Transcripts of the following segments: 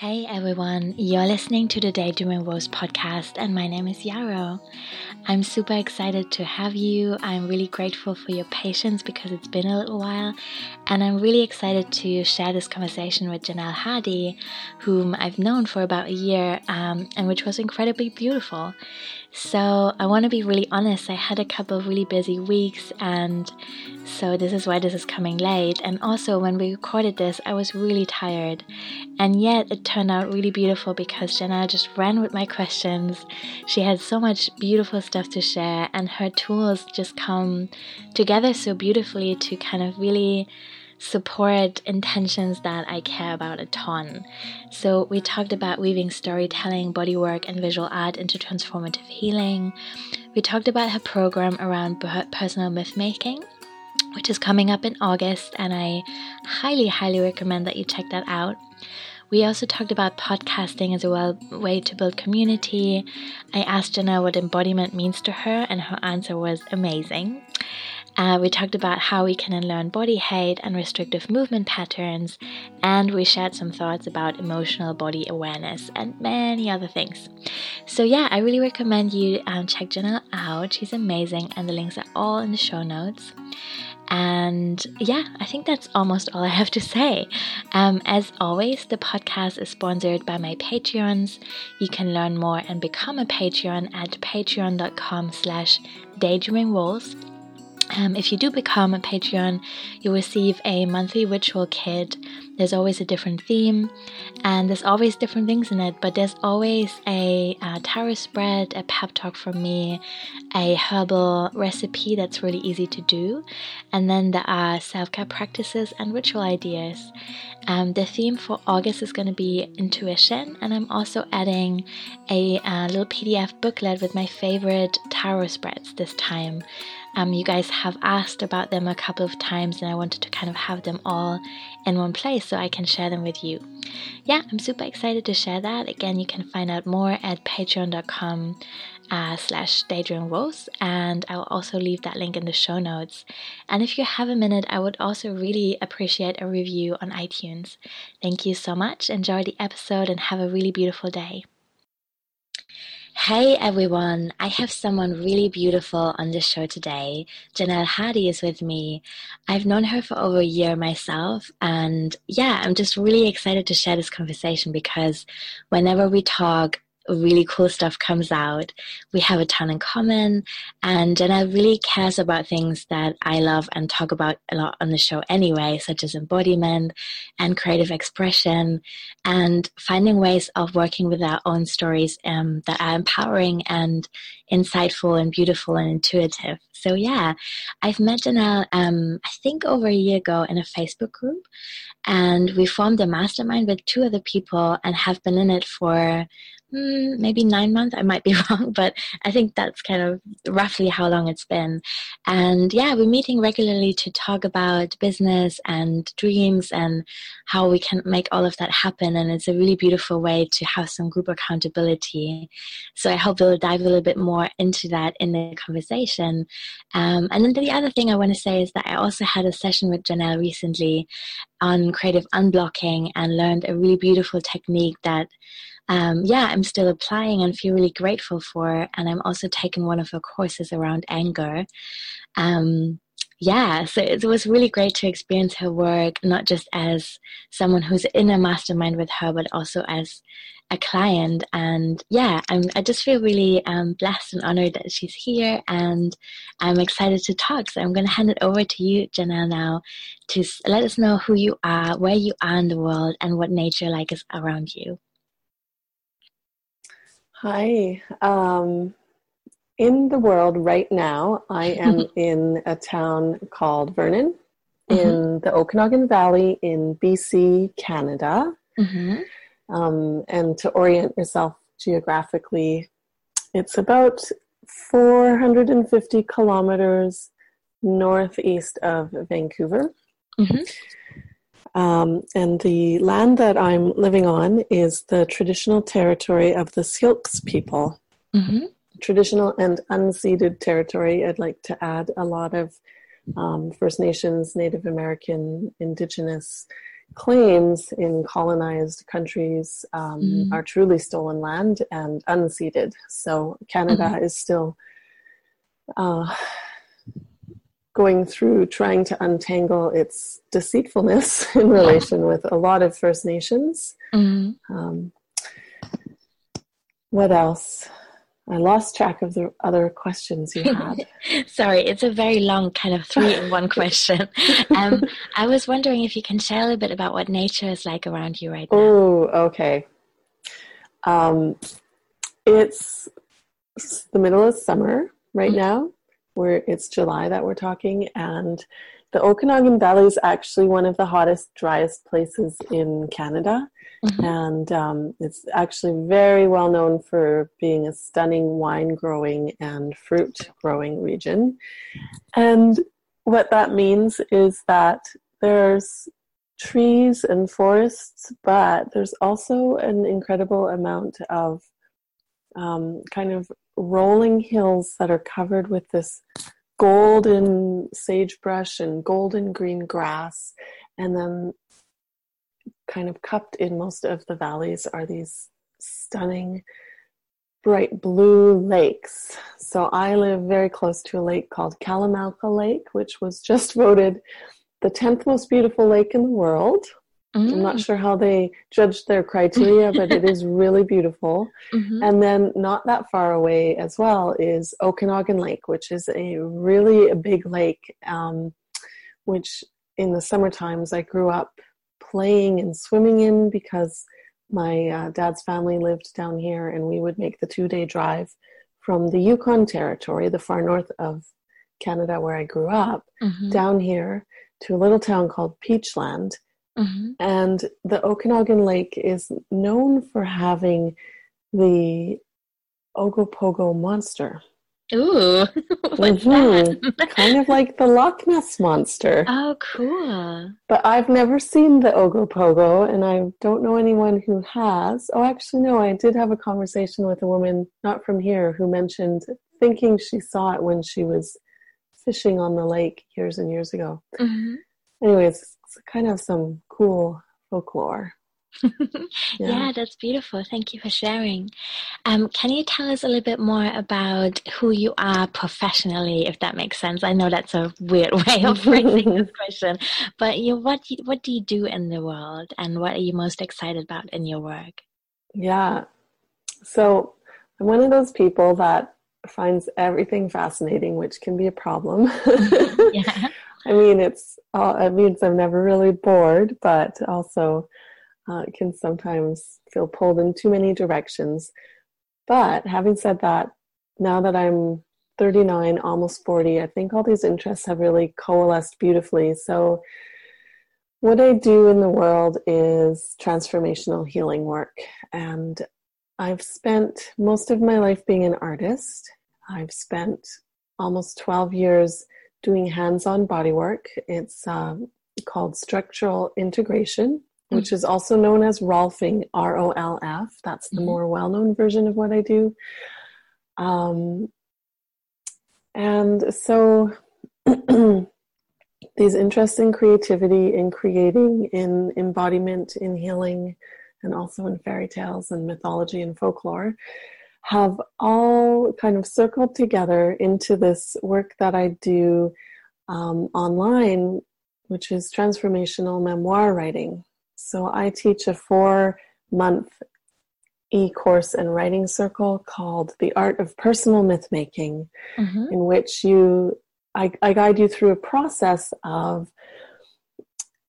Hey everyone, you're listening to the Daydreaming Rose podcast, and my name is Yarrow. I'm super excited to have you. I'm really grateful for your patience because it's been a little while, and I'm really excited to share this conversation with Janelle Hardy, whom I've known for about a year, um, and which was incredibly beautiful. So, I want to be really honest, I had a couple of really busy weeks, and so this is why this is coming late. And also, when we recorded this, I was really tired, and yet it turned out really beautiful because Jenna just ran with my questions. She had so much beautiful stuff to share, and her tools just come together so beautifully to kind of really support intentions that I care about a ton. So, we talked about weaving storytelling, bodywork, and visual art into transformative healing. We talked about her program around personal myth making, which is coming up in August, and I highly, highly recommend that you check that out. We also talked about podcasting as a well way to build community. I asked Jenna what embodiment means to her, and her answer was amazing. Uh, we talked about how we can unlearn body hate and restrictive movement patterns, and we shared some thoughts about emotional body awareness and many other things. So, yeah, I really recommend you um, check Janelle out. She's amazing, and the links are all in the show notes. And yeah, I think that's almost all I have to say. Um, as always, the podcast is sponsored by my Patreons. You can learn more and become a Patreon at patreon.com slash daydreamingrose. Um, if you do become a Patreon, you'll receive a monthly ritual kit. There's always a different theme, and there's always different things in it, but there's always a, a tarot spread, a pep talk from me, a herbal recipe that's really easy to do, and then there are self care practices and ritual ideas. Um, the theme for August is going to be intuition, and I'm also adding a, a little PDF booklet with my favorite tarot spreads this time. Um, you guys have asked about them a couple of times, and I wanted to kind of have them all in one place so I can share them with you. Yeah, I'm super excited to share that. Again, you can find out more at patreon.com uh, slash daydream rose, and I will also leave that link in the show notes. And if you have a minute, I would also really appreciate a review on iTunes. Thank you so much. Enjoy the episode and have a really beautiful day. Hey everyone, I have someone really beautiful on the show today. Janelle Hardy is with me. I've known her for over a year myself, and yeah, I'm just really excited to share this conversation because whenever we talk, really cool stuff comes out. We have a ton in common, and Jenna really cares about things that I love and talk about a lot on the show anyway, such as embodiment and creative expression, and finding ways of working with our own stories um, that are empowering and insightful and beautiful and intuitive. So yeah, I've met Janelle, um, I think over a year ago in a Facebook group, and we formed a mastermind with two other people and have been in it for maybe nine months. I might be wrong, but I think that's kind of roughly how long it's been. And yeah, we're meeting regularly to talk about business and dreams and how we can make all of that happen. And it's a really beautiful way to have some group accountability. So I hope we'll dive a little bit more into that in the conversation. Um, and then the other thing I want to say is that I also had a session with Janelle recently on creative unblocking and learned a really beautiful technique that um, yeah, I'm still applying and feel really grateful for. And I'm also taking one of her courses around anger. Um, yeah, so it was really great to experience her work, not just as someone who's in a mastermind with her, but also as a client. And yeah, I'm, I just feel really um, blessed and honored that she's here, and I'm excited to talk. So I'm going to hand it over to you, Janelle, now to let us know who you are, where you are in the world, and what nature like is around you. Hi. Um, in the world right now, I am in a town called Vernon mm-hmm. in the Okanagan Valley in BC, Canada. Mm-hmm. Um, and to orient yourself geographically, it's about 450 kilometers northeast of Vancouver. Mm-hmm. Um, and the land that I'm living on is the traditional territory of the Syilx people. Mm-hmm. Traditional and unceded territory. I'd like to add a lot of um, First Nations, Native American, Indigenous claims in colonized countries um, mm-hmm. are truly stolen land and unceded. So Canada mm-hmm. is still uh, going through trying to untangle its deceitfulness in relation with a lot of First Nations. Mm-hmm. Um, what else? I lost track of the other questions you had. Sorry, it's a very long kind of three in one question. Um, I was wondering if you can share a little bit about what nature is like around you right now. Oh, okay. Um, it's the middle of summer right mm-hmm. now. Where it's July that we're talking, and the Okanagan Valley is actually one of the hottest, driest places in Canada. Mm-hmm. And um, it's actually very well known for being a stunning wine growing and fruit growing region. And what that means is that there's trees and forests, but there's also an incredible amount of um, kind of rolling hills that are covered with this golden sagebrush and golden green grass. And then kind of cupped in most of the valleys are these stunning bright blue lakes. So I live very close to a lake called Kalamalka Lake, which was just voted the 10th most beautiful lake in the world. Mm. I'm not mm. sure how they judged their criteria, but it is really beautiful. Mm-hmm. And then, not that far away as well, is Okanagan Lake, which is a really a big lake, um, which in the summer times I grew up playing and swimming in because my uh, dad's family lived down here and we would make the two day drive from the Yukon Territory, the far north of Canada where I grew up, mm-hmm. down here to a little town called Peachland. Mm-hmm. And the Okanagan Lake is known for having the Ogopogo monster. Ooh, mm-hmm. kind of like the Loch Ness monster. Oh, cool! But I've never seen the Ogopogo, and I don't know anyone who has. Oh, actually, no. I did have a conversation with a woman not from here who mentioned thinking she saw it when she was fishing on the lake years and years ago. Mm-hmm. Anyways, kind of some cool folklore. yeah. yeah. that's beautiful. Thank you for sharing. Um, can you tell us a little bit more about who you are professionally, if that makes sense? I know that's a weird way of phrasing this question, but you, what what do you do in the world, and what are you most excited about in your work? Yeah, so I'm one of those people that finds everything fascinating, which can be a problem. yeah. I mean, it's uh, it means I'm never really bored, but also uh, can sometimes feel pulled in too many directions. But having said that, now that I'm 39, almost 40, I think all these interests have really coalesced beautifully. So, what I do in the world is transformational healing work. And I've spent most of my life being an artist. I've spent almost 12 years doing hands on body work. It's um, called structural integration which is also known as Rolfing, R O L F. That's the mm-hmm. more well known version of what I do. Um, and so these interests in creativity, in creating, in embodiment, in healing, and also in fairy tales and mythology and folklore have all kind of circled together into this work that I do um, online, which is transformational memoir writing. So I teach a four month e course and writing circle called The Art of Personal Myth Making, mm-hmm. in which you I, I guide you through a process of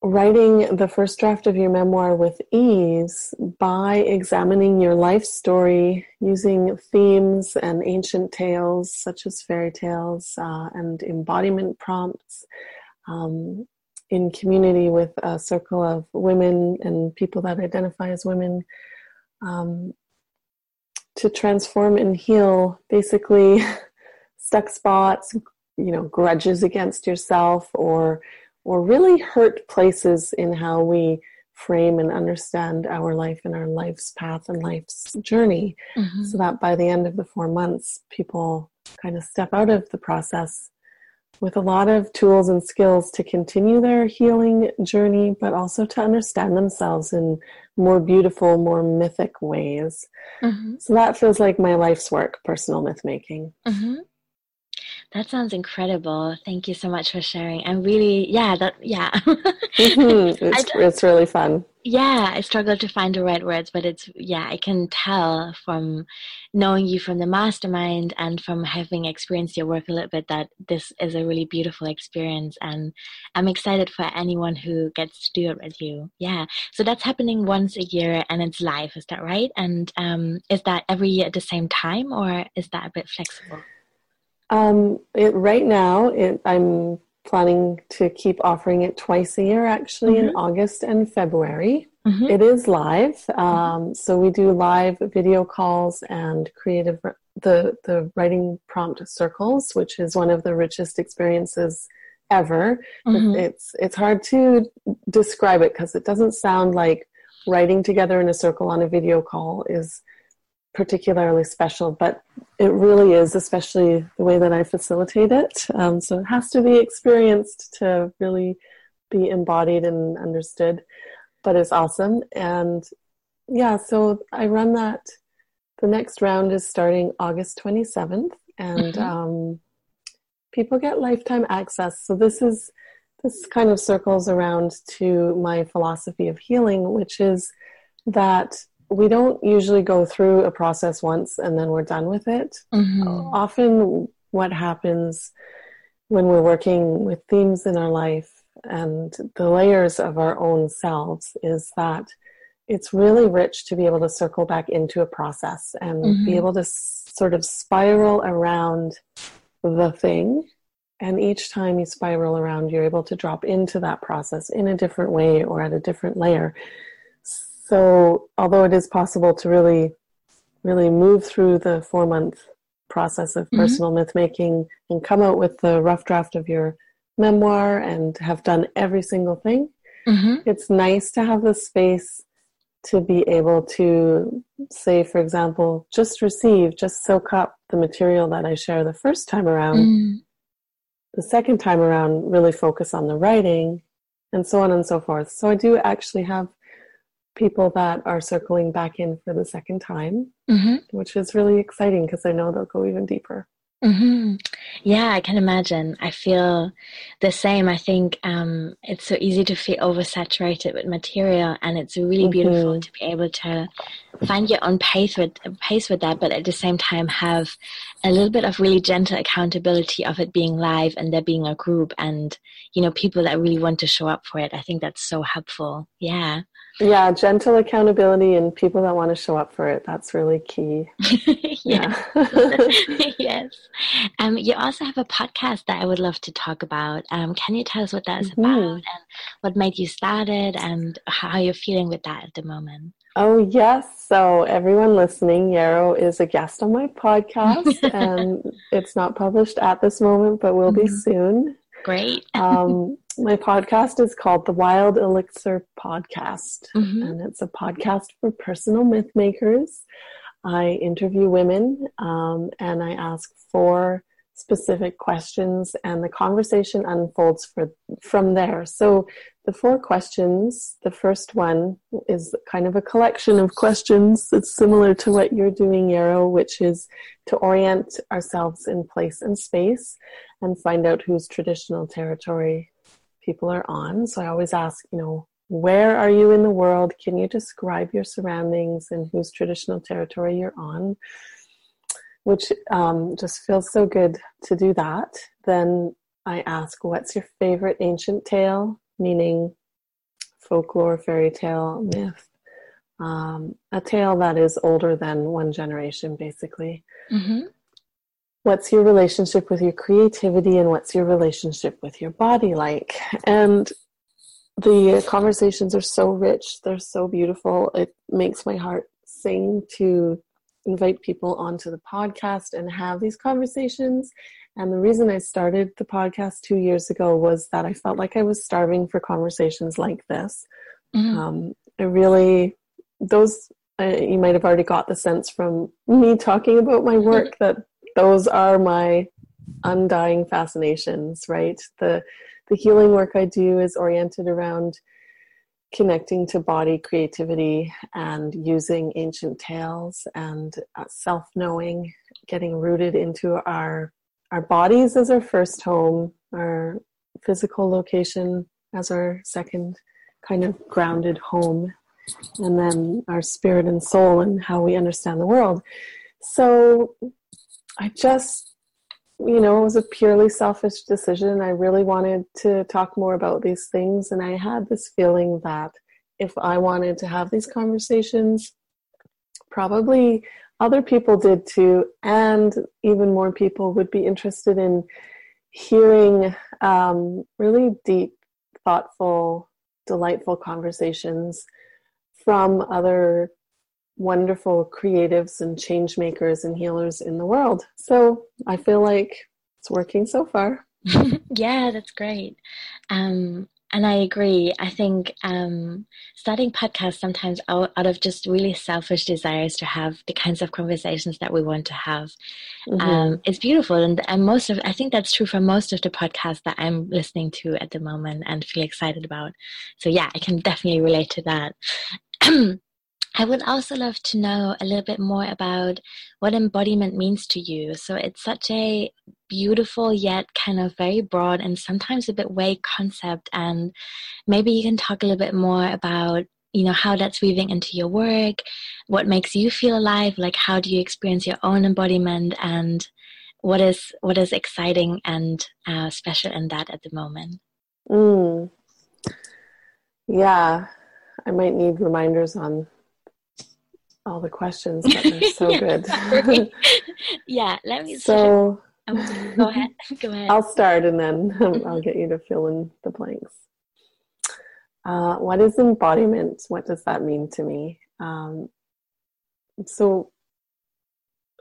writing the first draft of your memoir with ease by examining your life story using themes and ancient tales such as fairy tales uh, and embodiment prompts um, in community with a circle of women and people that identify as women um, to transform and heal basically stuck spots you know grudges against yourself or or really hurt places in how we frame and understand our life and our life's path and life's journey mm-hmm. so that by the end of the four months people kind of step out of the process with a lot of tools and skills to continue their healing journey, but also to understand themselves in more beautiful, more mythic ways. Mm-hmm. So that feels like my life's work, personal myth making. Mm-hmm. That sounds incredible. Thank you so much for sharing. I'm really, yeah, that, yeah. mm-hmm. it's, it's really fun. Yeah, I struggle to find the right words, but it's, yeah, I can tell from knowing you from the mastermind and from having experienced your work a little bit that this is a really beautiful experience. And I'm excited for anyone who gets to do it with you. Yeah. So that's happening once a year and it's live. Is that right? And um, is that every year at the same time or is that a bit flexible? Um, it, right now, it, I'm planning to keep offering it twice a year, actually, mm-hmm. in August and February. Mm-hmm. It is live, mm-hmm. um, so we do live video calls and creative the the writing prompt circles, which is one of the richest experiences ever. Mm-hmm. It's it's hard to describe it because it doesn't sound like writing together in a circle on a video call is particularly special, but it really is, especially the way that I facilitate it. Um, so it has to be experienced to really be embodied and understood, but it's awesome. And yeah, so I run that. The next round is starting August 27th, and mm-hmm. um, people get lifetime access. So this is this kind of circles around to my philosophy of healing, which is that we don't usually go through a process once and then we're done with it. Mm-hmm. Often, what happens when we're working with themes in our life and the layers of our own selves is that it's really rich to be able to circle back into a process and mm-hmm. be able to sort of spiral around the thing. And each time you spiral around, you're able to drop into that process in a different way or at a different layer. So, although it is possible to really, really move through the four month process of mm-hmm. personal myth making and come out with the rough draft of your memoir and have done every single thing, mm-hmm. it's nice to have the space to be able to say, for example, just receive, just soak up the material that I share the first time around. Mm. The second time around, really focus on the writing, and so on and so forth. So I do actually have people that are circling back in for the second time, mm-hmm. which is really exciting because I know they'll go even deeper. Mm-hmm. Yeah, I can imagine. I feel the same. I think um, it's so easy to feel oversaturated with material, and it's really mm-hmm. beautiful to be able to find your own pace with pace with that, but at the same time have a little bit of really gentle accountability of it being live and there being a group and you know people that really want to show up for it. I think that's so helpful. Yeah. Yeah, gentle accountability and people that want to show up for it. That's really key. yeah. yes. Um, you also have a podcast that I would love to talk about. Um, can you tell us what that is mm-hmm. about and what made you start it and how you're feeling with that at the moment? Oh, yes. So, everyone listening, Yarrow is a guest on my podcast, and it's not published at this moment, but will mm-hmm. be soon. Great. um, my podcast is called the Wild Elixir Podcast, mm-hmm. and it's a podcast for personal myth makers. I interview women um, and I ask four specific questions, and the conversation unfolds for, from there. So, the four questions the first one is kind of a collection of questions. It's similar to what you're doing, Yarrow, which is to orient ourselves in place and space and find out whose traditional territory people are on. So I always ask, you know, where are you in the world? Can you describe your surroundings and whose traditional territory you're on? Which um, just feels so good to do that. Then I ask, what's your favorite ancient tale? Meaning folklore, fairy tale, myth. Um, a tale that is older than one generation, basically. Mm-hmm what's your relationship with your creativity and what's your relationship with your body like? And the conversations are so rich they're so beautiful. It makes my heart sing to invite people onto the podcast and have these conversations. And the reason i started the podcast two years ago was that i felt like i was starving for conversations like this. Mm-hmm. um, i really those uh, you might have already got the sense from me talking about my work that those are my undying fascinations, right? The the healing work I do is oriented around connecting to body creativity and using ancient tales and uh, self-knowing, getting rooted into our our bodies as our first home, our physical location as our second kind of grounded home, and then our spirit and soul and how we understand the world. So I just, you know, it was a purely selfish decision. I really wanted to talk more about these things, and I had this feeling that if I wanted to have these conversations, probably other people did too, and even more people would be interested in hearing um, really deep, thoughtful, delightful conversations from other wonderful creatives and change makers and healers in the world. So I feel like it's working so far. yeah, that's great. Um, and I agree. I think um, starting podcasts sometimes out, out, of just really selfish desires to have the kinds of conversations that we want to have mm-hmm. um, is beautiful. And, and most of, I think that's true for most of the podcasts that I'm listening to at the moment and feel excited about. So yeah, I can definitely relate to that. I would also love to know a little bit more about what embodiment means to you. So it's such a beautiful yet kind of very broad and sometimes a bit vague concept. And maybe you can talk a little bit more about you know how that's weaving into your work what makes you feel alive like how do you experience your own embodiment and what is what is exciting and uh, special in that at the moment mm. yeah i might need reminders on all the questions, but they're so good. yeah, let me. So go ahead. Go ahead. I'll start, and then I'll get you to fill in the blanks. Uh, what is embodiment? What does that mean to me? Um, so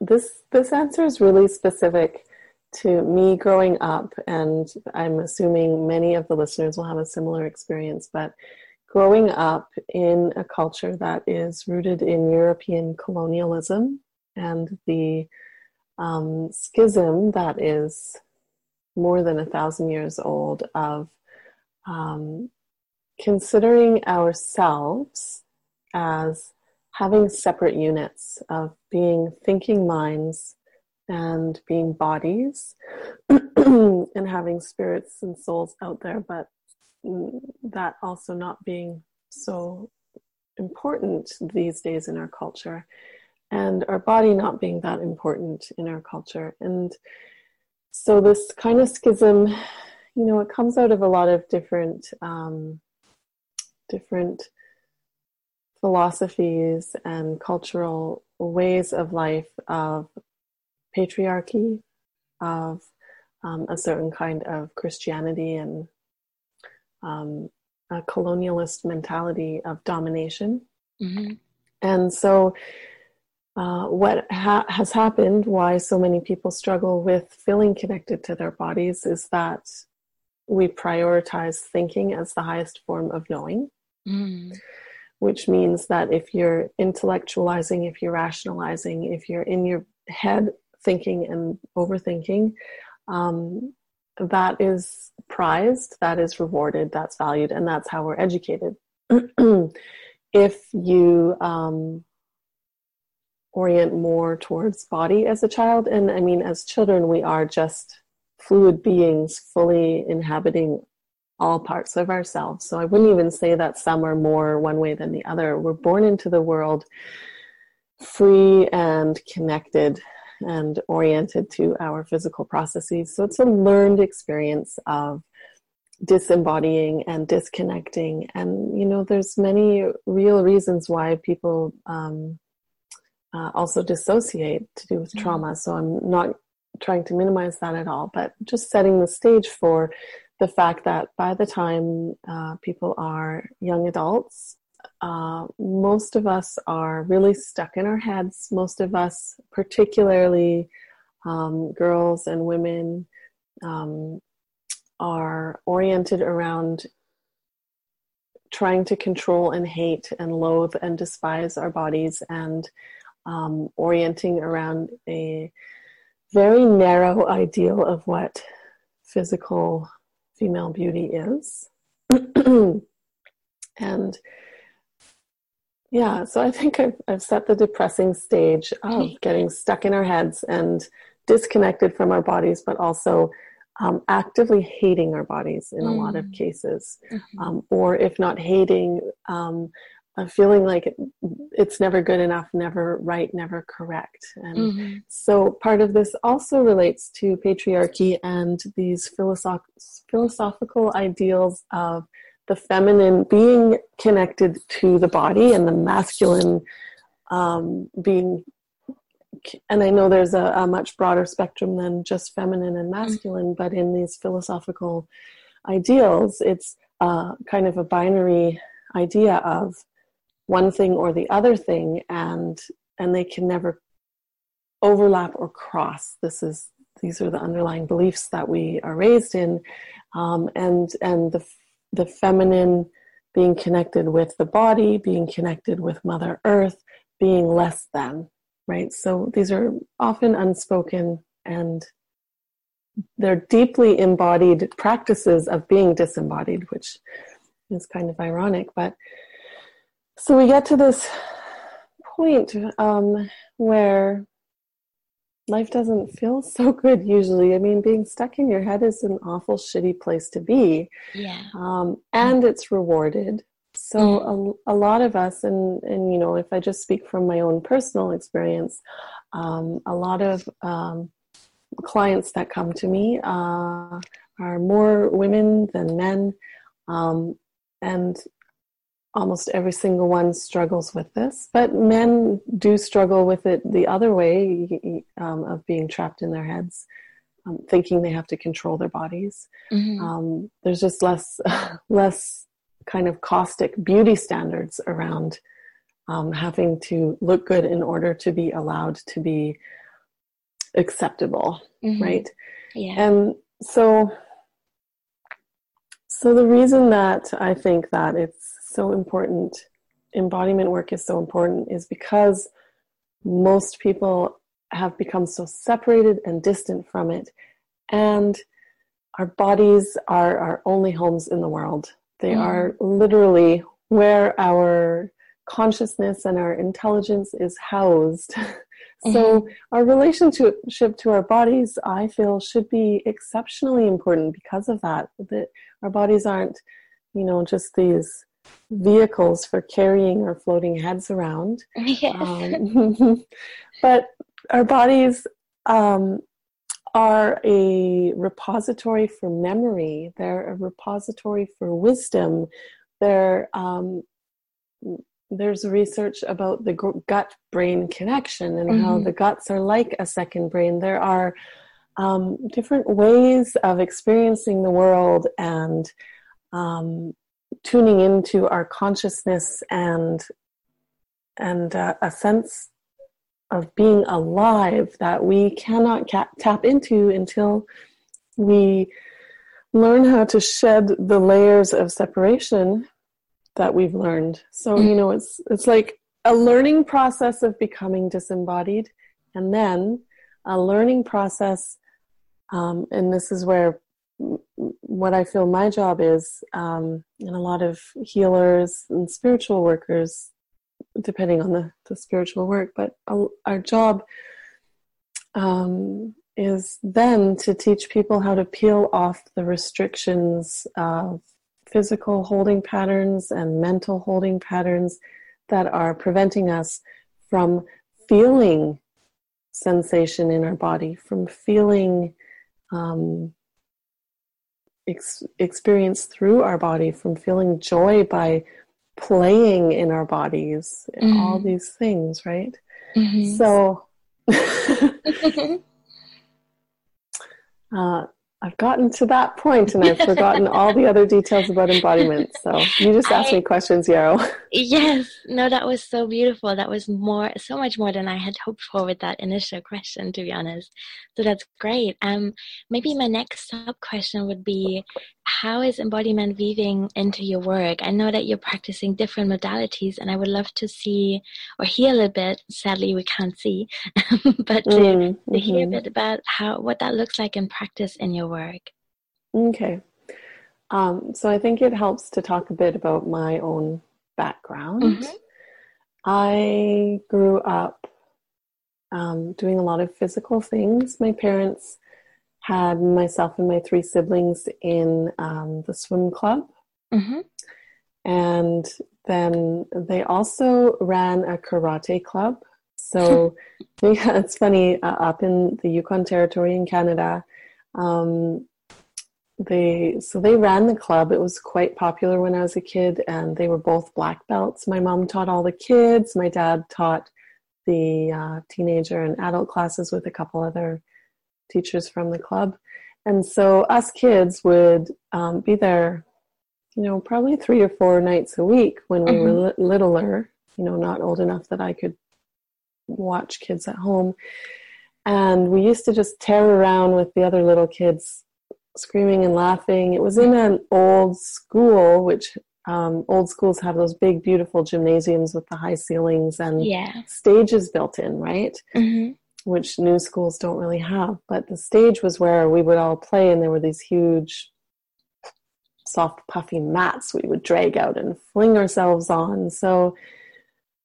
this this answer is really specific to me growing up, and I'm assuming many of the listeners will have a similar experience. But growing up in a culture that is rooted in European colonialism and the um, schism that is more than a thousand years old of um, considering ourselves as having separate units of being thinking minds and being bodies and having spirits and souls out there, but that also not being so important these days in our culture and our body not being that important in our culture. And so this kind of schism you know it comes out of a lot of different um, different philosophies and cultural ways of life of patriarchy of um, a certain kind of christianity and um, a colonialist mentality of domination. Mm-hmm. And so, uh, what ha- has happened, why so many people struggle with feeling connected to their bodies, is that we prioritize thinking as the highest form of knowing. Mm. Which means that if you're intellectualizing, if you're rationalizing, if you're in your head thinking and overthinking, um, that is prized, that is rewarded, that's valued, and that's how we're educated. if you um, orient more towards body as a child, and I mean, as children, we are just fluid beings fully inhabiting all parts of ourselves. So I wouldn't even say that some are more one way than the other. We're born into the world free and connected and oriented to our physical processes. So it's a learned experience of disembodying and disconnecting. And, you know, there's many real reasons why people um, uh, also dissociate to do with mm-hmm. trauma. So I'm not trying to minimize that at all, but just setting the stage for the fact that by the time uh, people are young adults, uh, most of us are really stuck in our heads. Most of us, particularly um, girls and women, um, are oriented around trying to control and hate and loathe and despise our bodies and um, orienting around a very narrow ideal of what physical female beauty is. and yeah, so I think I've, I've set the depressing stage of getting stuck in our heads and disconnected from our bodies, but also um, actively hating our bodies in a lot of mm. cases. Mm-hmm. Um, or if not hating, um, feeling like it, it's never good enough, never right, never correct. And mm-hmm. so part of this also relates to patriarchy and these philosoph- philosophical ideals of the feminine being connected to the body and the masculine um, being and I know there's a, a, much broader spectrum than just feminine and masculine, but in these philosophical ideals, it's uh, kind of a binary idea of one thing or the other thing and and they can never overlap or cross. This is these are the underlying beliefs that we are raised in um, and and the the feminine being connected with the body being connected with mother earth being less than right? So these are often unspoken and they're deeply embodied practices of being disembodied which is kind of ironic but so we get to this point um, where life doesn't feel so good usually. I mean, being stuck in your head is an awful shitty place to be. Yeah. Um, and it's rewarded. So mm. a, a, lot of us, and, and you know, if I just speak from my own personal experience, um, a lot of um, clients that come to me uh, are more women than men. Um, and almost every single one struggles with this, but men do struggle with it the other way um, of being trapped in their heads, um, thinking they have to control their bodies. Mm-hmm. Um, there's just less, less kind of caustic beauty standards around um, having to look good in order to be allowed to be acceptable, mm-hmm. right? Yeah. And so, so the reason that I think that it's so important, embodiment work is so important, is because most people have become so separated and distant from it. And our bodies are our only homes in the world. They mm. are literally where our consciousness and our intelligence is housed. so, mm-hmm. our relationship to our bodies, I feel, should be exceptionally important because of that. That our bodies aren't, you know, just these vehicles for carrying our floating heads around. Yes. Um, but our bodies um, are a repository for memory, they're a repository for wisdom. They're, um, there's research about the gut brain connection and mm-hmm. how the guts are like a second brain. There are um, different ways of experiencing the world and um, tuning into our consciousness and and uh, a sense of being alive that we cannot ca- tap into until we learn how to shed the layers of separation that we've learned. So you know, it's it's like a learning process of becoming disembodied, and then a learning process. Um, and this is where what I feel my job is, um, and a lot of healers and spiritual workers, depending on the, the spiritual work, but our job um, is then to teach people how to peel off the restrictions of physical holding patterns and mental holding patterns that are preventing us from feeling sensation in our body, from feeling um, ex- experience through our body, from feeling joy by playing in our bodies, mm-hmm. all these things, right? Mm-hmm. So, uh, I've gotten to that point and I've forgotten all the other details about embodiment. So you just asked I, me questions, Yarrow. Yes. No, that was so beautiful. That was more, so much more than I had hoped for with that initial question, to be honest. So that's great. Um, maybe my next sub question would be, how is embodiment weaving into your work? I know that you're practicing different modalities, and I would love to see or hear a little bit. Sadly, we can't see, but to, mm-hmm. to hear a mm-hmm. bit about how what that looks like in practice in your work. Okay. Um, so I think it helps to talk a bit about my own background. Mm-hmm. I grew up um, doing a lot of physical things. My parents had myself and my three siblings in um, the swim club. Mm-hmm. And then they also ran a karate club. So yeah, it's funny, uh, up in the Yukon Territory in Canada, um, they so they ran the club it was quite popular when i was a kid and they were both black belts my mom taught all the kids my dad taught the uh, teenager and adult classes with a couple other teachers from the club and so us kids would um, be there you know probably three or four nights a week when we mm-hmm. were li- littler you know not old enough that i could watch kids at home and we used to just tear around with the other little kids screaming and laughing. It was in an old school, which um, old schools have those big, beautiful gymnasiums with the high ceilings and yeah. stages built in, right? Mm-hmm. Which new schools don't really have. But the stage was where we would all play, and there were these huge, soft, puffy mats we would drag out and fling ourselves on. So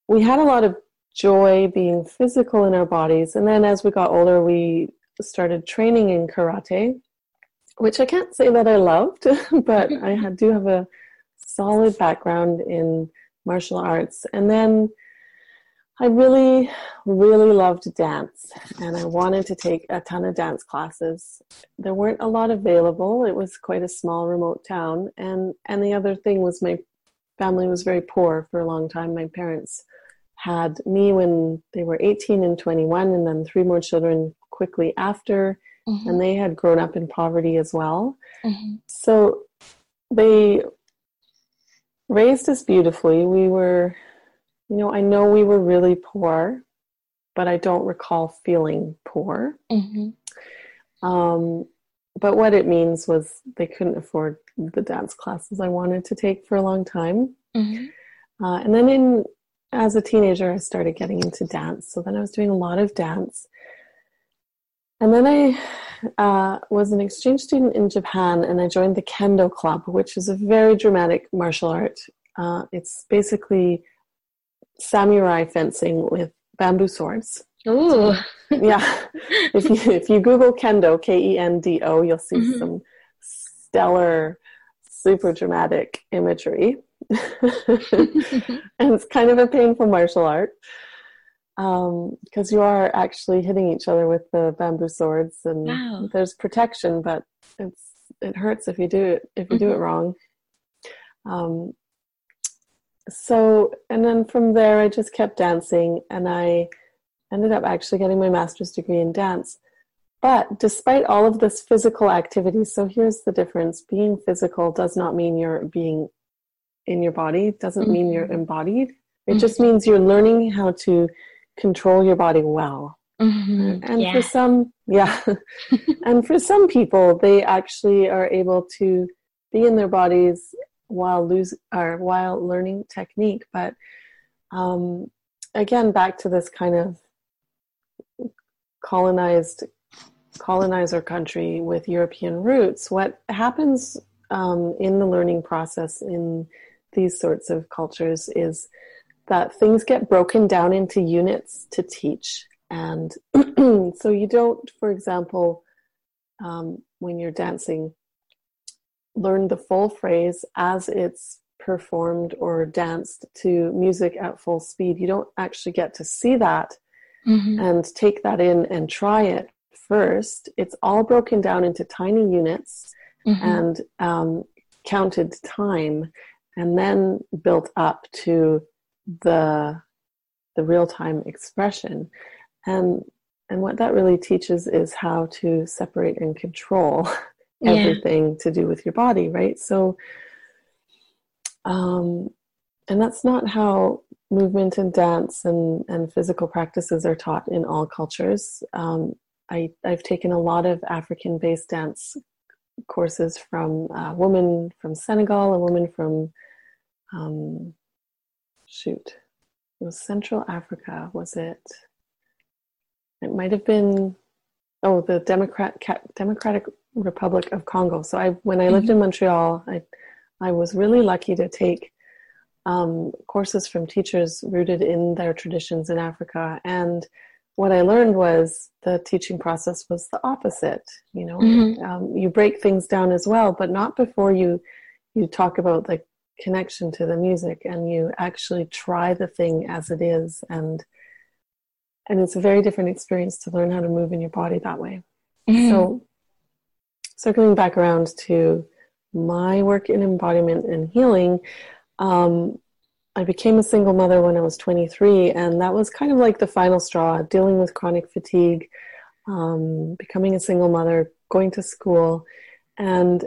we had a lot of joy being physical in our bodies. And then as we got older, we started training in karate which I can't say that I loved, but I do have a solid background in martial arts. And then I really, really loved dance, and I wanted to take a ton of dance classes. There weren't a lot available. It was quite a small, remote town, and and the other thing was my family was very poor for a long time. My parents had me when they were 18 and 21, and then three more children quickly after mm-hmm. and they had grown up in poverty as well. Mm-hmm. So they raised us beautifully. We were, you know, I know we were really poor, but I don't recall feeling poor. Mm-hmm. Um, but what it means was they couldn't afford the dance classes I wanted to take for a long time. Mm-hmm. Uh, and then in as a teenager, I started getting into dance. So then I was doing a lot of dance. And then I uh, was an exchange student in Japan and I joined the Kendo Club, which is a very dramatic martial art. Uh, it's basically samurai fencing with bamboo swords. Ooh. yeah. If you, if you Google Kendo, K E N D O, you'll see mm-hmm. some stellar, super dramatic imagery. and it's kind of a painful martial art because um, you are actually hitting each other with the bamboo swords, and wow. there's protection, but it's it hurts if you do it if you mm-hmm. do it mm-hmm. wrong. Um, so, and then from there, I just kept dancing, and I ended up actually getting my master's degree in dance. But despite all of this physical activity, so here's the difference: being physical does not mean you're being in your body. It doesn't mm-hmm. mean you're mm-hmm. embodied. It mm-hmm. just means you're learning how to control your body well. Mm-hmm. And yeah. for some, yeah, and for some people, they actually are able to be in their bodies while lose or while learning technique. But um, again, back to this kind of colonized colonizer country with European roots. What happens um, in the learning process in these sorts of cultures is that things get broken down into units to teach. And so you don't, for example, um, when you're dancing, learn the full phrase as it's performed or danced to music at full speed. You don't actually get to see that mm-hmm. and take that in and try it first. It's all broken down into tiny units mm-hmm. and um, counted time and then built up to the the real time expression and and what that really teaches is how to separate and control everything yeah. to do with your body right so um and that's not how movement and dance and and physical practices are taught in all cultures um i i've taken a lot of african based dance courses from a woman from Senegal, a woman from, um, shoot, it was Central Africa, was it? It might have been, oh, the Democrat, Democratic Republic of Congo. So I, when I lived in mm-hmm. Montreal, I, I was really lucky to take um, courses from teachers rooted in their traditions in Africa. And what I learned was the teaching process was the opposite. You know, mm-hmm. um, you break things down as well, but not before you you talk about the connection to the music and you actually try the thing as it is and and it's a very different experience to learn how to move in your body that way. Mm-hmm. So circling back around to my work in embodiment and healing, um, I became a single mother when I was 23, and that was kind of like the final straw dealing with chronic fatigue, um, becoming a single mother, going to school, and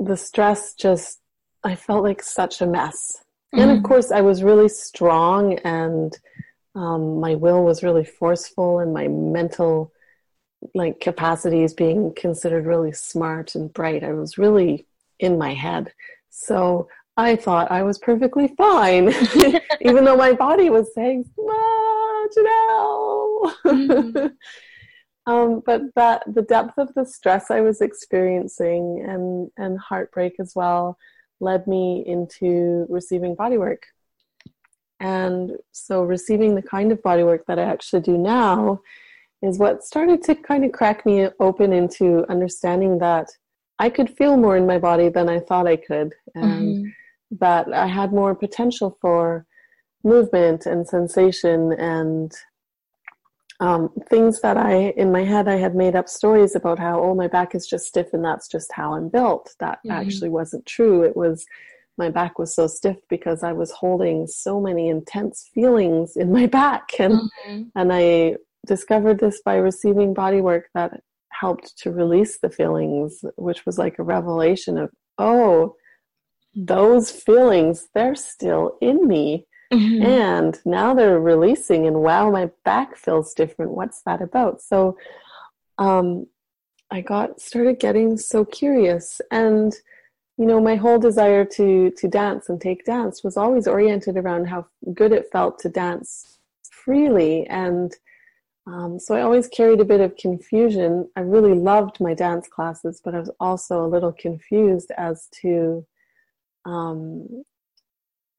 the stress just, I felt like such a mess. Mm-hmm. And of mm-hmm. course, I was really strong, and um, my will was really forceful, and my mental like capacities being considered really smart and bright. I was really in my head. So I thought I was perfectly fine, even though my body was saying, ah, Janelle. Mm-hmm. um, but that the depth of the stress I was experiencing and, and heartbreak as well led me into receiving bodywork. And so, receiving the kind of body work that I actually do now is what started to kind of crack me open into understanding that I could feel more in my body than I thought I could. And mm-hmm that I had more potential for movement and sensation and um, things that I, in my head, I had made up stories about how, oh, my back is just stiff and that's just how I'm built. That mm-hmm. actually wasn't true. It was, my back was so stiff because I was holding so many intense feelings in my back. And, mm-hmm. and I discovered this by receiving body work that helped to release the feelings, which was like a revelation of, oh, those feelings, they're still in me. Mm-hmm. And now they're releasing, and wow, my back feels different. What's that about? So, um, I got started getting so curious, and you know, my whole desire to to dance and take dance was always oriented around how good it felt to dance freely, and um, so I always carried a bit of confusion. I really loved my dance classes, but I was also a little confused as to um,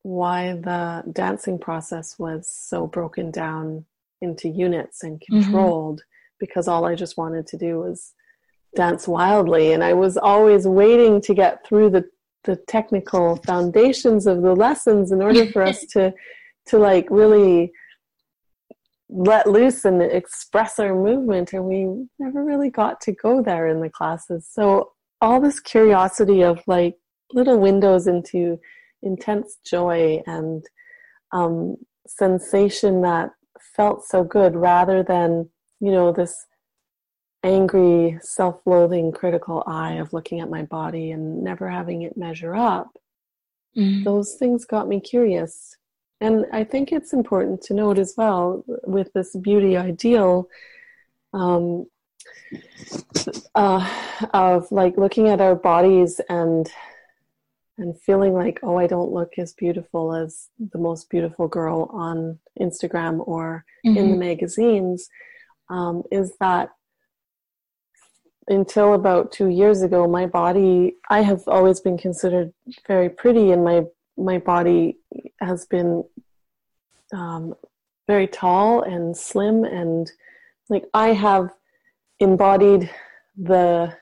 why the dancing process was so broken down into units and mm-hmm. controlled mm-hmm. because all I just wanted to do was dance wildly and I was always waiting to get through the the technical foundations of the lessons in order for us to to like really let loose and express our movement and we never really got to go there in the classes. So all this curiosity of like little windows into intense joy and um, sensation that felt so good rather than, you know, this angry, self loathing, critical eye of looking at my body and never having it measure up. Mm. Those things got me curious. And I think it's important to note as well with this beauty ideal um, uh, of like looking at our bodies and and feeling like, oh, I don't look as beautiful as the most beautiful girl on Instagram or mm-hmm. in the mm-hmm. magazines, um, is that until about two years ago, my body, I have always been considered very pretty, and my, my body has been um, very tall and slim, and like I have embodied the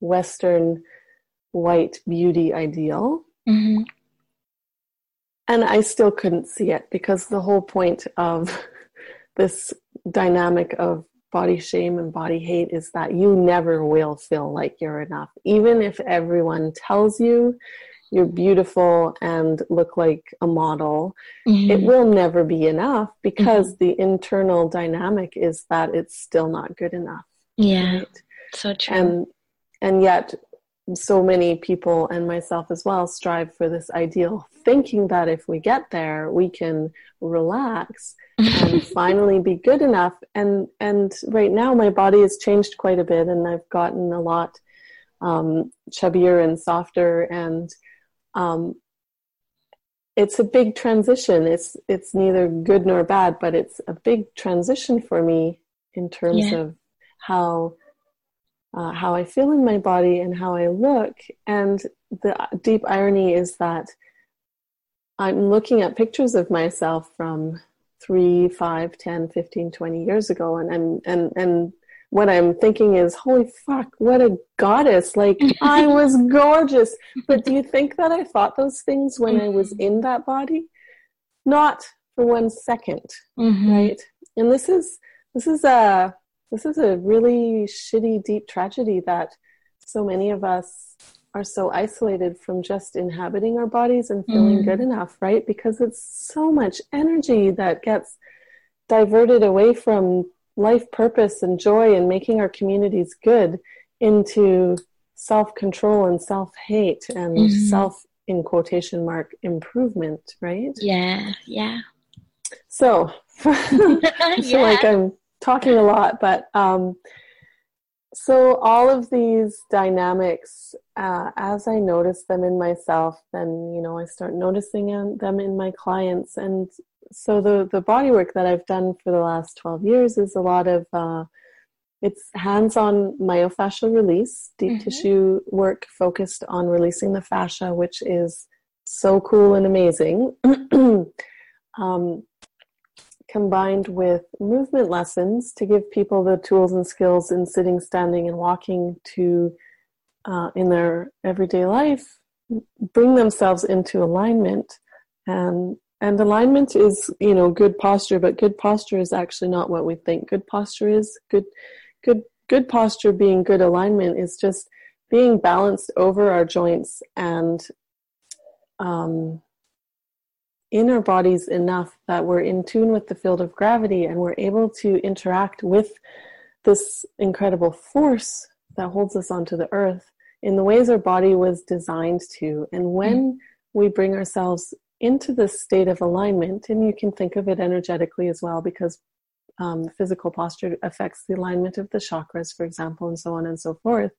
Western white beauty ideal. Mm-hmm. And I still couldn't see it because the whole point of this dynamic of body shame and body hate is that you never will feel like you're enough. Even if everyone tells you you're beautiful and look like a model, mm-hmm. it will never be enough because mm-hmm. the internal dynamic is that it's still not good enough. Yeah. Right? So true. And and yet so many people and myself as well strive for this ideal thinking that if we get there we can relax and finally be good enough and and right now my body has changed quite a bit and i've gotten a lot um, chubbier and softer, and um, it's a big transition. It's it's neither good nor bad, but it's a big transition for me in terms yeah. of how uh, how I feel in my body and how I look. And the deep irony is that I'm looking at pictures of myself from three, five, 10, 15, 20 years ago, and I'm and and what I'm thinking is, holy fuck, what a goddess! Like I was gorgeous. But do you think that I thought those things when. I was mm-hmm. in that body? Not for one second, mm-hmm. right? And this is this is a this is a really shitty, deep tragedy that so many of us are so isolated from just inhabiting our bodies and feeling mm. good enough, right? Because it's so much energy that gets diverted away from life purpose and joy and making our communities good into self control and self hate and mm. self, in quotation mark, improvement, right? Yeah, yeah. So, I feel yeah. like I'm talking a lot, but um, so all of these dynamics, uh, as I notice them in myself, then you know I start noticing them in my clients, and so the the body work that I've done for the last twelve years is a lot of uh, it's hands-on myofascial release, deep mm-hmm. tissue work focused on releasing the fascia, which is so cool and amazing. um, combined with movement lessons to give people the tools and skills in sitting, standing, and walking to, uh, in their everyday life, bring themselves into alignment. And and alignment is, you know, good posture, but good posture is actually not what we think good posture is. Good, good, good posture being good alignment is just being balanced over our joints and um, in our bodies enough that we're in tune with the field of gravity and we're able to interact with this incredible force that holds us onto the earth in the ways our body was designed to. And when mm. we bring ourselves into this state of alignment, and you can think of it energetically as well, because um, physical posture affects the alignment of the chakras, for example, and so on and so forth.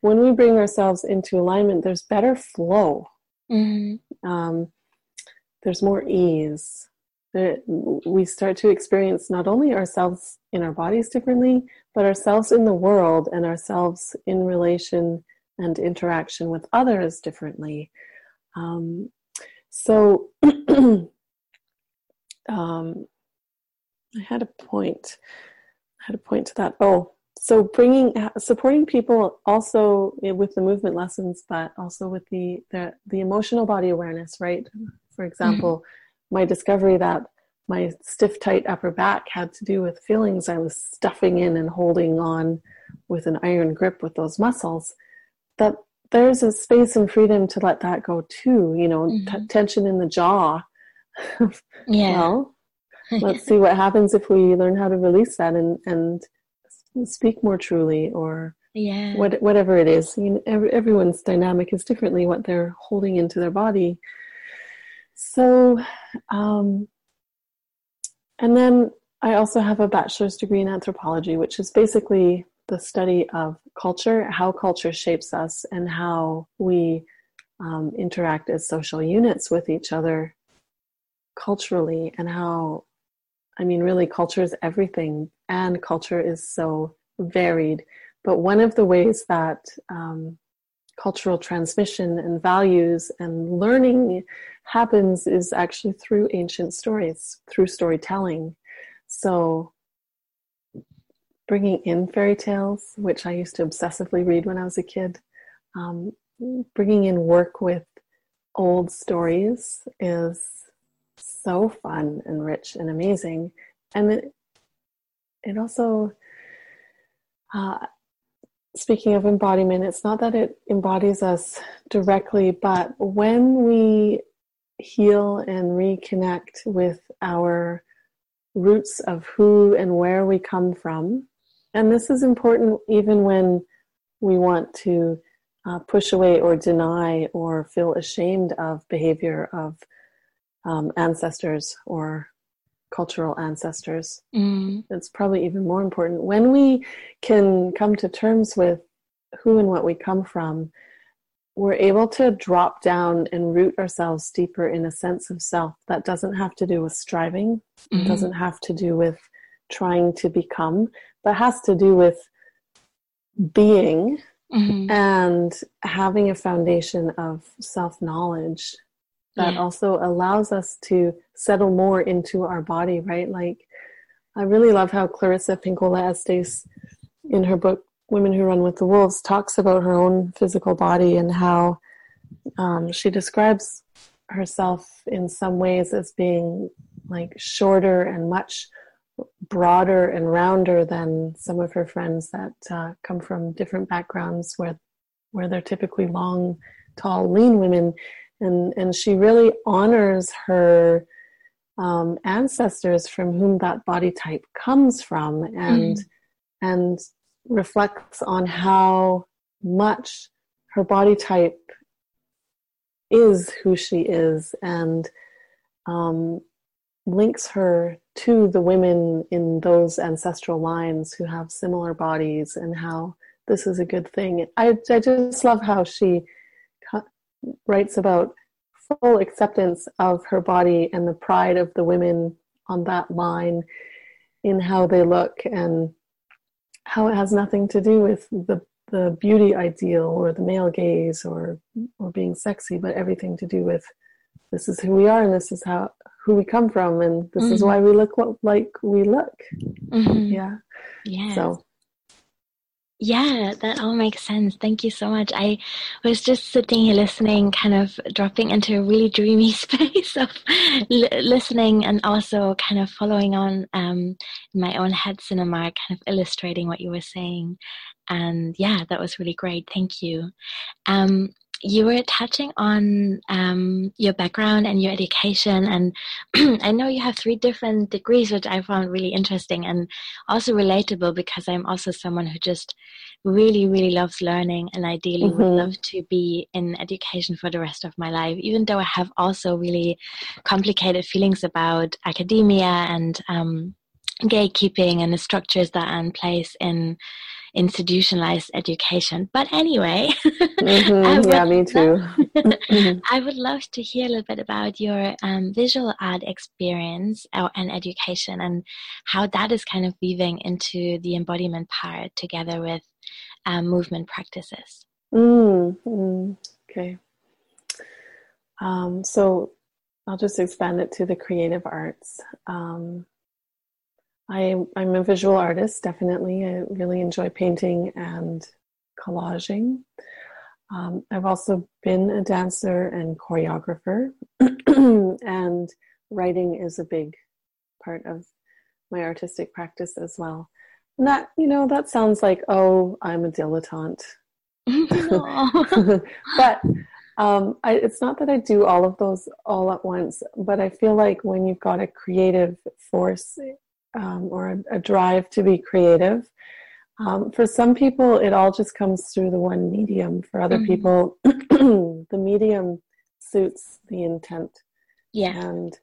When we bring ourselves into alignment, there's better flow. Mm-hmm. Um, there's more ease. We start to experience not only ourselves in our bodies differently, but ourselves in the world and ourselves in relation and interaction with others differently. Um, so, um, I had a point. I had a point to that. Oh, so bringing supporting people also with the movement lessons, but also with the the, the emotional body awareness, right? For example, mm-hmm. my discovery that my stiff, tight upper back had to do with feelings I was stuffing in and holding on with an iron grip with those muscles. That there's a space and freedom to let that go too. You know, mm-hmm. t- tension in the jaw. yeah. well, let's see what happens if we learn how to release that and and speak more truly or yeah. what, whatever it is. You know, every, everyone's dynamic is differently what they're holding into their body. So, um, and then I also have a bachelor's degree in anthropology, which is basically the study of culture, how culture shapes us, and how we um, interact as social units with each other culturally, and how, I mean, really, culture is everything, and culture is so varied. But one of the ways that um, cultural transmission and values and learning happens is actually through ancient stories, through storytelling. So, bringing in fairy tales, which I used to obsessively read when I was a kid, um, bringing in work with old stories is so fun and rich and amazing. And it also, uh, speaking of embodiment, it's not that it embodies us directly, but when we heal and reconnect with our roots of who and where we come from, and this is important even when we want to uh, push away or deny or feel ashamed of behavior of um, ancestors or cultural ancestors. Mm. It's probably even more important when we can come to terms with who and what we come from, we're able to drop down and root ourselves deeper in a sense of self that doesn't have to do with striving, mm-hmm. doesn't have to do with trying to become, but has to do with being mm-hmm. and having a foundation of self knowledge that yeah. also allows us to settle more into our body, right? Like, I really love how Clarissa Pinkola Estes, in her book Women Who Run with the Wolves, talks about her own physical body and how um, she describes herself in some ways as being like shorter and much broader and rounder than some of her friends that uh, come from different backgrounds where where they're typically long, tall, lean women, and and she really honors her um, ancestors from whom that body type comes from, and mm. and reflects on how much her body type is who she is, and um, links her to the women in those ancestral lines who have similar bodies and how this is a good thing. I, I just love how she writes about full acceptance of her body and the pride of the women on that line in how they look and how it has nothing to do with the the beauty ideal or the male gaze or or being sexy but everything to do with this is who we are and this is how who we come from and this mm-hmm. is why we look what, like we look mm-hmm. yeah yeah so yeah, that all makes sense. Thank you so much. I was just sitting here listening, kind of dropping into a really dreamy space of listening and also kind of following on um, in my own head cinema, kind of illustrating what you were saying. And yeah, that was really great. Thank you. Um, you were touching on um, your background and your education, and I know you have three different degrees, which I found really interesting and also relatable because I'm also someone who just really, really loves learning and ideally mm-hmm. would love to be in education for the rest of my life, even though I have also really complicated feelings about academia and um, gatekeeping and the structures that are in place in institutionalized education. But anyway, mm-hmm. yeah, me too. I would love to hear a little bit about your um, visual art experience uh, and education and how that is kind of weaving into the embodiment part together with um, movement practices. Mm-hmm. Okay. Um, so I'll just expand it to the creative arts. Um, I, I'm a visual artist, definitely. I really enjoy painting and collaging. Um, I've also been a dancer and choreographer, and writing is a big part of my artistic practice as well. And that, you know, that sounds like, oh, I'm a dilettante. but um, I, it's not that I do all of those all at once, but I feel like when you've got a creative force um, or a, drive to be creative. Um, for some people, it all just comes through the one medium. For other mm-hmm. people, the medium suits the intent. Yeah. And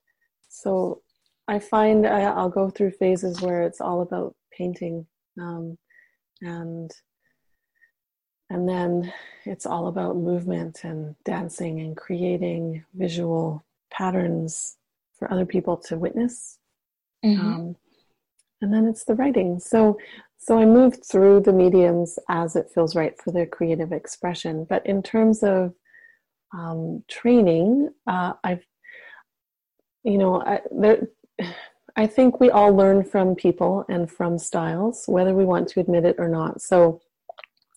so I find I, will go through phases where it's all about painting, um, and and then it's all about movement and dancing and creating visual patterns for other people to witness. Mm-hmm. Um, and then it's the writing. So so I moved through the mediums as it feels right for their creative expression. But in terms of um, training, uh, I've you know I, there. I think we all learn from people and from styles, whether we want to admit it or not. So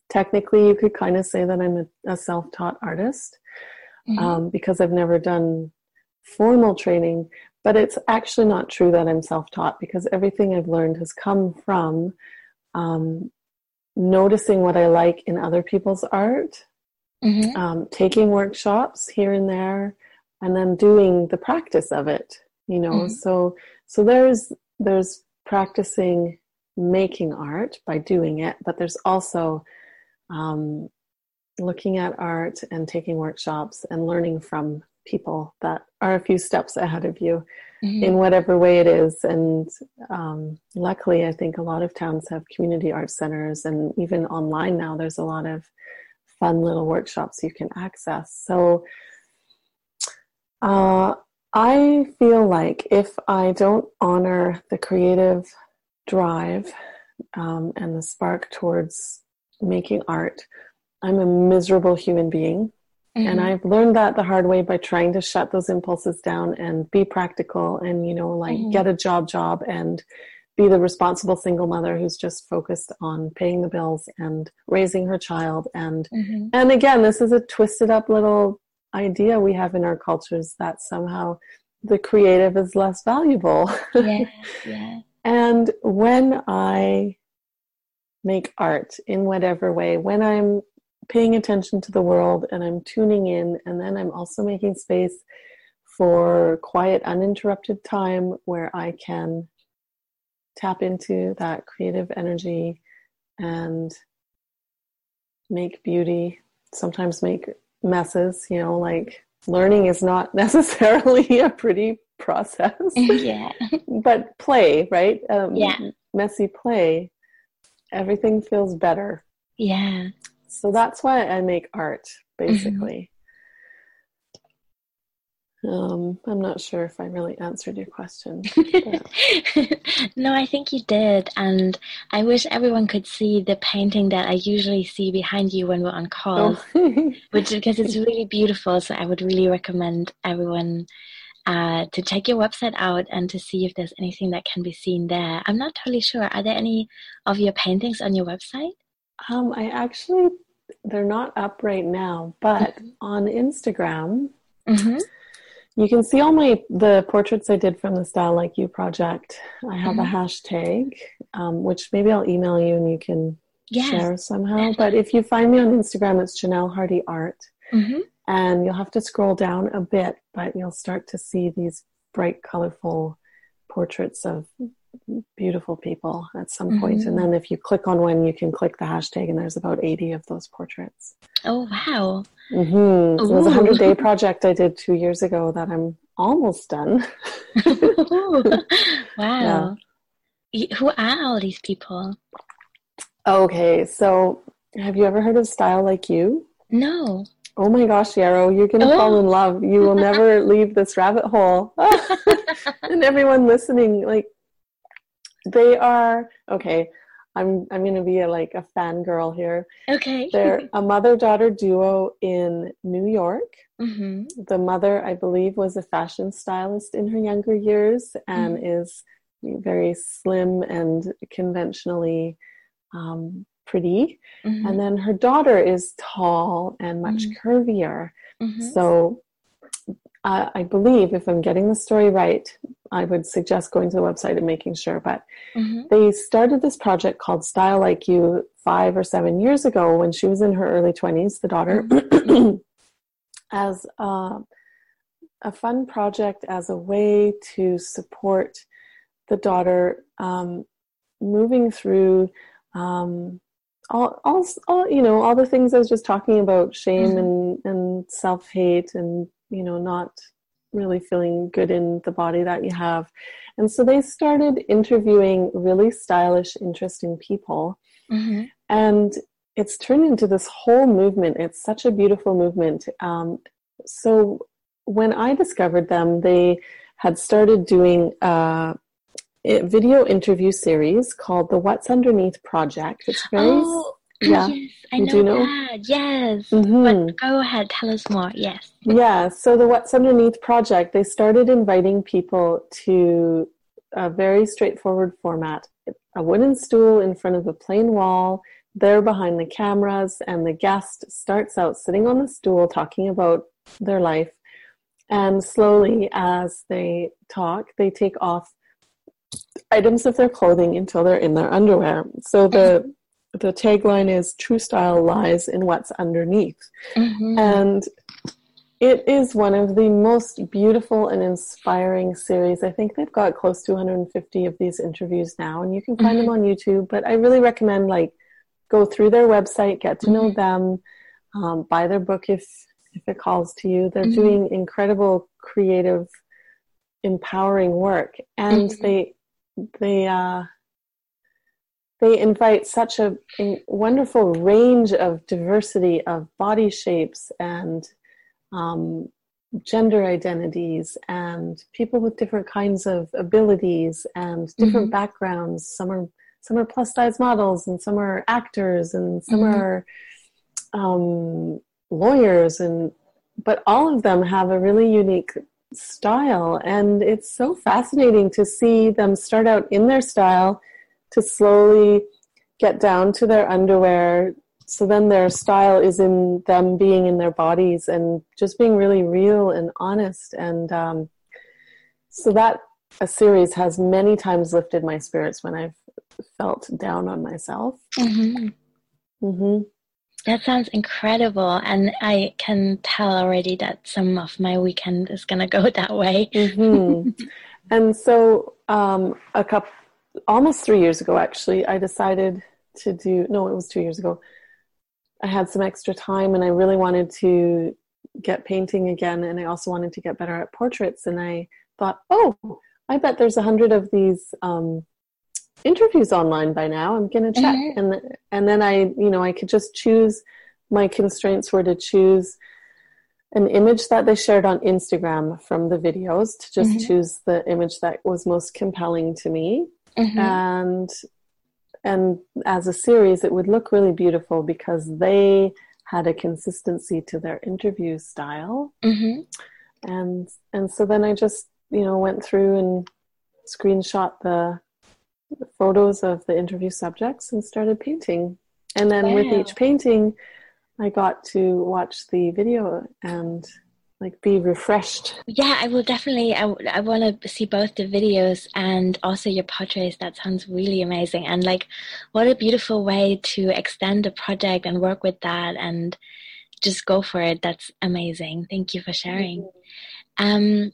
technically, you could kind of say that I'm a, a self-taught artist mm-hmm. um, because I've never done formal training but it's actually not true that I'm self taught because everything I've learned has come from um, noticing what I like in other people's art, mm-hmm. um, taking workshops here and there, and then doing the practice of it. You know, mm-hmm. so so there's there's practicing making art by doing it, but there's also um, looking at art and taking workshops and learning from people that are a few steps ahead of you. mm-hmm. in whatever way it is. And um, luckily, I think a lot of towns have community art centers, and even online now, there's a lot of fun little workshops you can access. So uh, I feel like if I don't honor the creative drive um, and the spark towards making art, I'm a miserable human being. Mm-hmm. And I've learned that the hard way by trying to shut those impulses down and be practical and, you know, like mm-hmm. get a job job and be the responsible single mother who's just focused on paying the bills and raising her child. And, mm-hmm. and again, this is a twisted up little idea we have in our cultures that somehow the creative is less valuable. Yeah, yeah. and when I make art in whatever way, when I'm paying attention to the world and I'm tuning in, and then I'm also making space for quiet, uninterrupted time where I can tap into that creative energy and make beauty, sometimes make messes, you know, like learning is not necessarily a pretty process. Yeah. but play, right? Um, yeah. Messy play, everything feels better. Yeah. So that's why I make art, basically. Mm-hmm. Um, I'm not sure if I really answered your question. no, I think you did. And I wish everyone could see the painting that I usually see behind you when we're on call, oh. which because it's really beautiful. So I would really recommend everyone uh, to check your website out and to see if there's anything that can be seen there. I'm not totally sure. Are there any of your paintings on your website? Um, I actually, they're not up right now, but mm-hmm. on Instagram, mm-hmm. you can see all my the portraits I did from the Style Like You project. I have mm-hmm. a hashtag, um, which maybe I'll email you and you can yes. share somehow. But if you find me on Instagram, it's Janelle Hardy Art. Mm-hmm and you'll have to scroll down a bit, but you'll start to see these bright, colorful portraits of beautiful people at some mm-hmm. point. And then if you click on one, you can click the hashtag, and there's about 80 of those portraits. Oh, wow. Mm-hmm. It was a 100 day project I did two years ago that I'm almost done. wow. Yeah. Who are all these people? Okay, so have you ever heard of Style Like You? No. Oh my gosh, Yarrow, you're going to oh. fall in love. You will never leave this rabbit hole. and everyone listening, like, they are, okay, I'm, I'm going to be a, like a fangirl here. Okay. They're a mother daughter duo in New York. Mm-hmm. The mother, I believe, was a fashion stylist in her younger years and mm-hmm. is very slim and conventionally um, pretty. Mm-hmm. And then her daughter is tall and much mm-hmm. curvier. Mm-hmm. So uh, I believe, if I'm getting the story right, I would suggest going to the website and making sure. But mm-hmm. they started this project called Style Like You five or seven years ago when she was in her early 20s, the daughter, mm-hmm. as uh, a fun project, as a way to support the daughter um, moving through um, all, all, all, you know, all the things I was just talking about, shame mm-hmm. and, and self-hate and, you know, not really feeling good in the body that you have. And so they started interviewing really stylish, interesting people. Mm-hmm. And it's turned into this whole movement. It's such a beautiful movement. Um, so when I discovered them, they had started doing a video interview series called the What's Underneath Project. It's very oh, yeah. Yes, I know, know, that. Yes. Mm-hmm. But go ahead, tell us more. Yes. Yeah. So the What's Underneath Project, they started inviting people to a very straightforward format: a wooden stool in front of a plain wall. They're behind the cameras, and the guest starts out sitting on the stool talking about their life. And slowly, as they talk, they take off items of their clothing until they're in their underwear. So the the tagline is "True style lies in what's underneath," mm-hmm. and it is one of the most beautiful and inspiring series. I think they've got close to 150 of these interviews now, and you can find mm-hmm. them on YouTube. But I really recommend like go through their website, get to know mm-hmm. them, um, buy their book if if it calls to you. They're mm-hmm. doing incredible creative empowering work, and mm-hmm. they they uh, they invite such a, a, wonderful range of diversity of body shapes and um, gender identities and people with different kinds of abilities and different mm-hmm. backgrounds. Some are some are plus size models and some are actors and some mm-hmm. are um, lawyers and but all of them have a really unique style and it's so fascinating to see them start out in their style to slowly get down to their underwear so then their style is in them being in their bodies and just being really real and honest and um, so that a series has many times lifted my spirits when i've felt down on myself mm-hmm. Mm-hmm. that sounds incredible and i can tell already that some of my weekend is going to go that way mm-hmm. and so um, a couple almost three years ago actually i decided to do no it was two years ago I had some extra time and I really wanted to get painting again and I also wanted to get better at portraits and I thought, oh, I bet there's a hundred of these um, interviews online by now. I'm gonna check mm-hmm. and and then I you know I could just choose. My constraints were to choose an image that they shared on Instagram from the videos to just mm-hmm. choose the image that was most compelling to me. Mm-hmm. And and as a series it would look really beautiful because they had a consistency to their interview style mm-hmm. and and so then i just you know went through and screenshot the, photos of the interview subjects and started painting and then wow. with each painting i got to watch the video and like be refreshed. Yeah i will definitely i, I want to see both the videos and also your portraits. That sounds really amazing. And like what a beautiful way to extend the project and work with that and just go for it. That's amazing. Thank you for sharing. Mm-hmm. um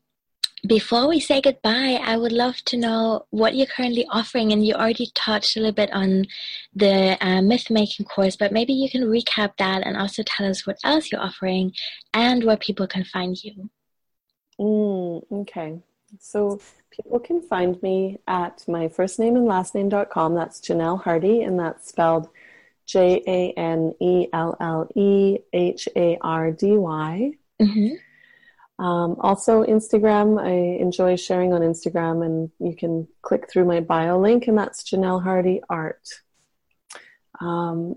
before we say goodbye, I would love to know what you're currently offering. And you already touched a little bit on the uh, myth making course, but maybe you can recap that and also tell us what else you're offering and where people can find you. Mm, okay. So people can find me at my first name and last name.com. That's Janelle Hardy, and that's spelled J A N E L L E H A R D Y. Mm-hmm. Um, also, Instagram, I enjoy sharing on Instagram, and you can click through my bio link, and that's Janelle Hardy Art. Um,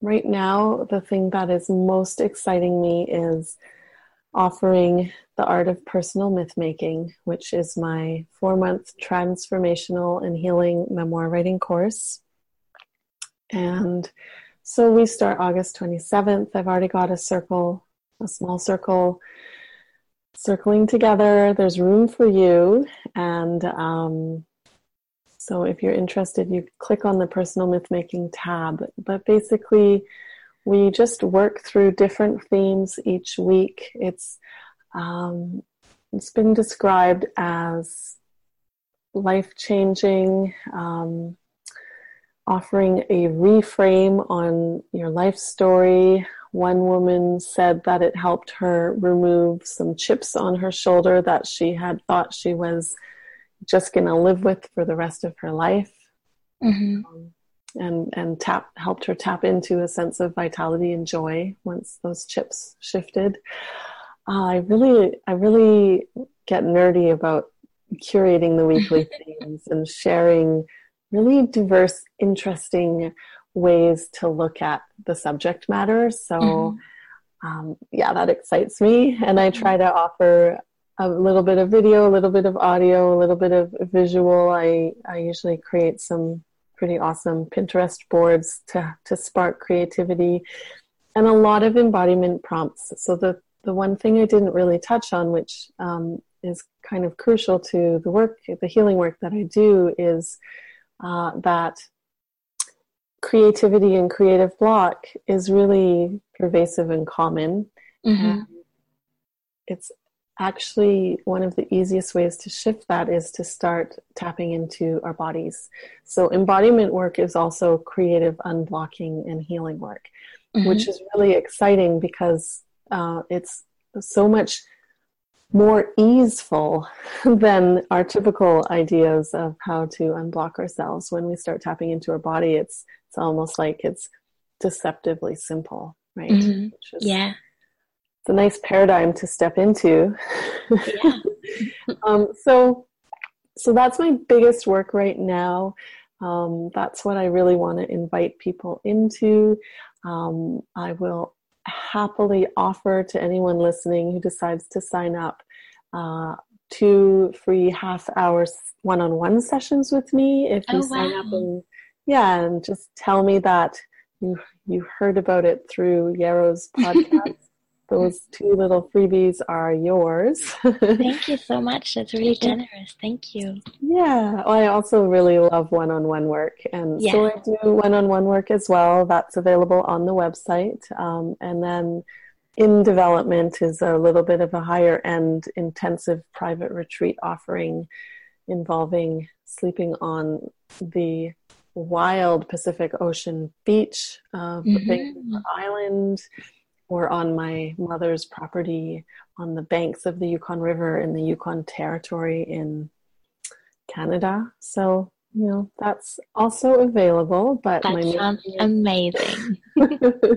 right now, the thing that is most exciting me is offering the art of personal myth making, which is my four month transformational and healing memoir writing course. And so we start August 27th. I've already got a circle, a small circle circling together. There's room for you. And um, so if you're interested, you click on the personal myth making tab. But basically, we just work through different themes each week. It's um, it's been described as life changing, um, offering a reframe on your life story, one woman said that it helped her remove some chips on her shoulder that she had thought she was just going to live with for the rest of her life. Mm-hmm. Um, and and tap helped her tap into a sense of vitality and joy once those chips shifted. Uh, I really I really get nerdy about curating the weekly themes and sharing really diverse, interesting ways to look at the subject matter. So, mm-hmm. um, yeah, that excites me. And I try to offer a little bit of video, a little bit of audio, a little bit of visual. I, I usually create some pretty awesome Pinterest boards to, to spark creativity and a lot of embodiment prompts. So, the, the one thing I didn't really touch on, which um, is kind of crucial to the work, the healing work that I do, is uh, that creativity and creative block is really pervasive and common. Mm-hmm. And it's actually one of the easiest ways to shift that is to start tapping into our bodies. So, embodiment work is also creative unblocking and healing work, mm-hmm. which is really exciting because uh, it's so much more easeful than our typical ideas of how to unblock ourselves. When we start tapping into our body, it's it's almost like it's deceptively simple, right? Mm-hmm. yeah. It's a nice paradigm to step into. Yeah. um, so, so that's my biggest work right now. Um, that's what I really want to invite people into. Um, I will happily offer to anyone listening who decides to sign up uh, two free half hours one-on-one sessions with me if you oh, sign wow. up and yeah and just tell me that you you heard about it through Yarrow's podcast those two little freebies are yours. Thank you so much. That's really generous. Thank you. Yeah. Well, I also really love one on one work. And yeah. so I do one on one work as well. That's available on the website. Um, and then in development is a little bit of a higher end intensive private retreat offering involving sleeping on the wild Pacific Ocean beach of mm-hmm. Vancouver Island or on my mother's property on the banks of the Yukon River in the Yukon Territory in Canada. So, you know, that's also available. But that my sounds amazing.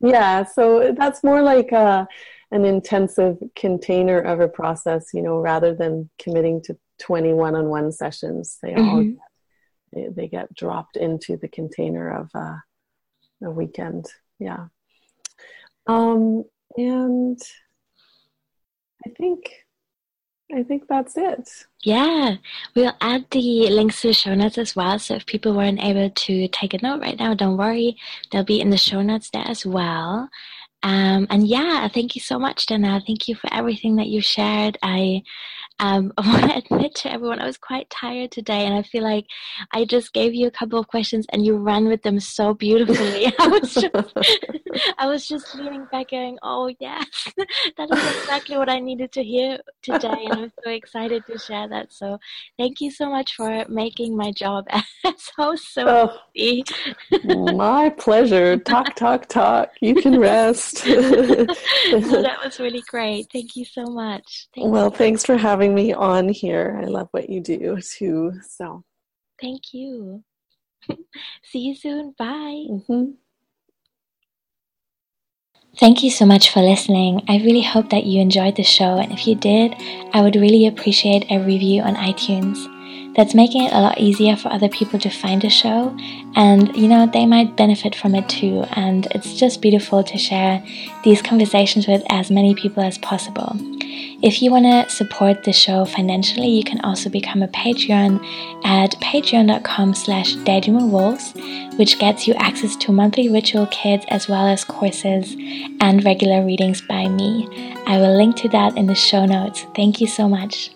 yeah, so that's more like a, an intensive container of a process, you know, rather than committing to 20 one-on-one sessions. They mm-hmm. all they, they, get dropped into the container of uh, a weekend. Yeah. Um, and I think I think that's it. Yeah, we'll add the links to the show notes as well. So if people weren't able to take a note right now, don't worry, they'll be in the show notes there as well. Um, and yeah, thank you so much, Dana. Thank you for everything that you shared. I um, I want to admit to everyone I was quite tired today, and I feel like I just gave you a couple of questions and you ran with them so beautifully. I was just, I was just leaning back, going, "Oh yes, that is exactly what I needed to hear today," and I'm so excited to share that. So, thank you so much for making my job so so oh, easy. my pleasure. Talk, talk, talk. You can rest. that was really great. Thank you so much. Thank well, you. thanks for having having me on here. I love what you do too. So, thank you. See you soon. Bye. Mm-hmm. Thank you so much for listening. I really hope that you enjoyed the show, and if you did, I would really appreciate a review on iTunes that's making it a lot easier for other people to find the show. And you know they might benefit from it too. And it's just beautiful to share these conversations with as many people as possible. If you want to support the show financially you can also become a patreon at patreon.com slash wolves which gets you access to monthly ritual kits as well as courses and regular readings by me. I will link to that in the show notes. Thank you so much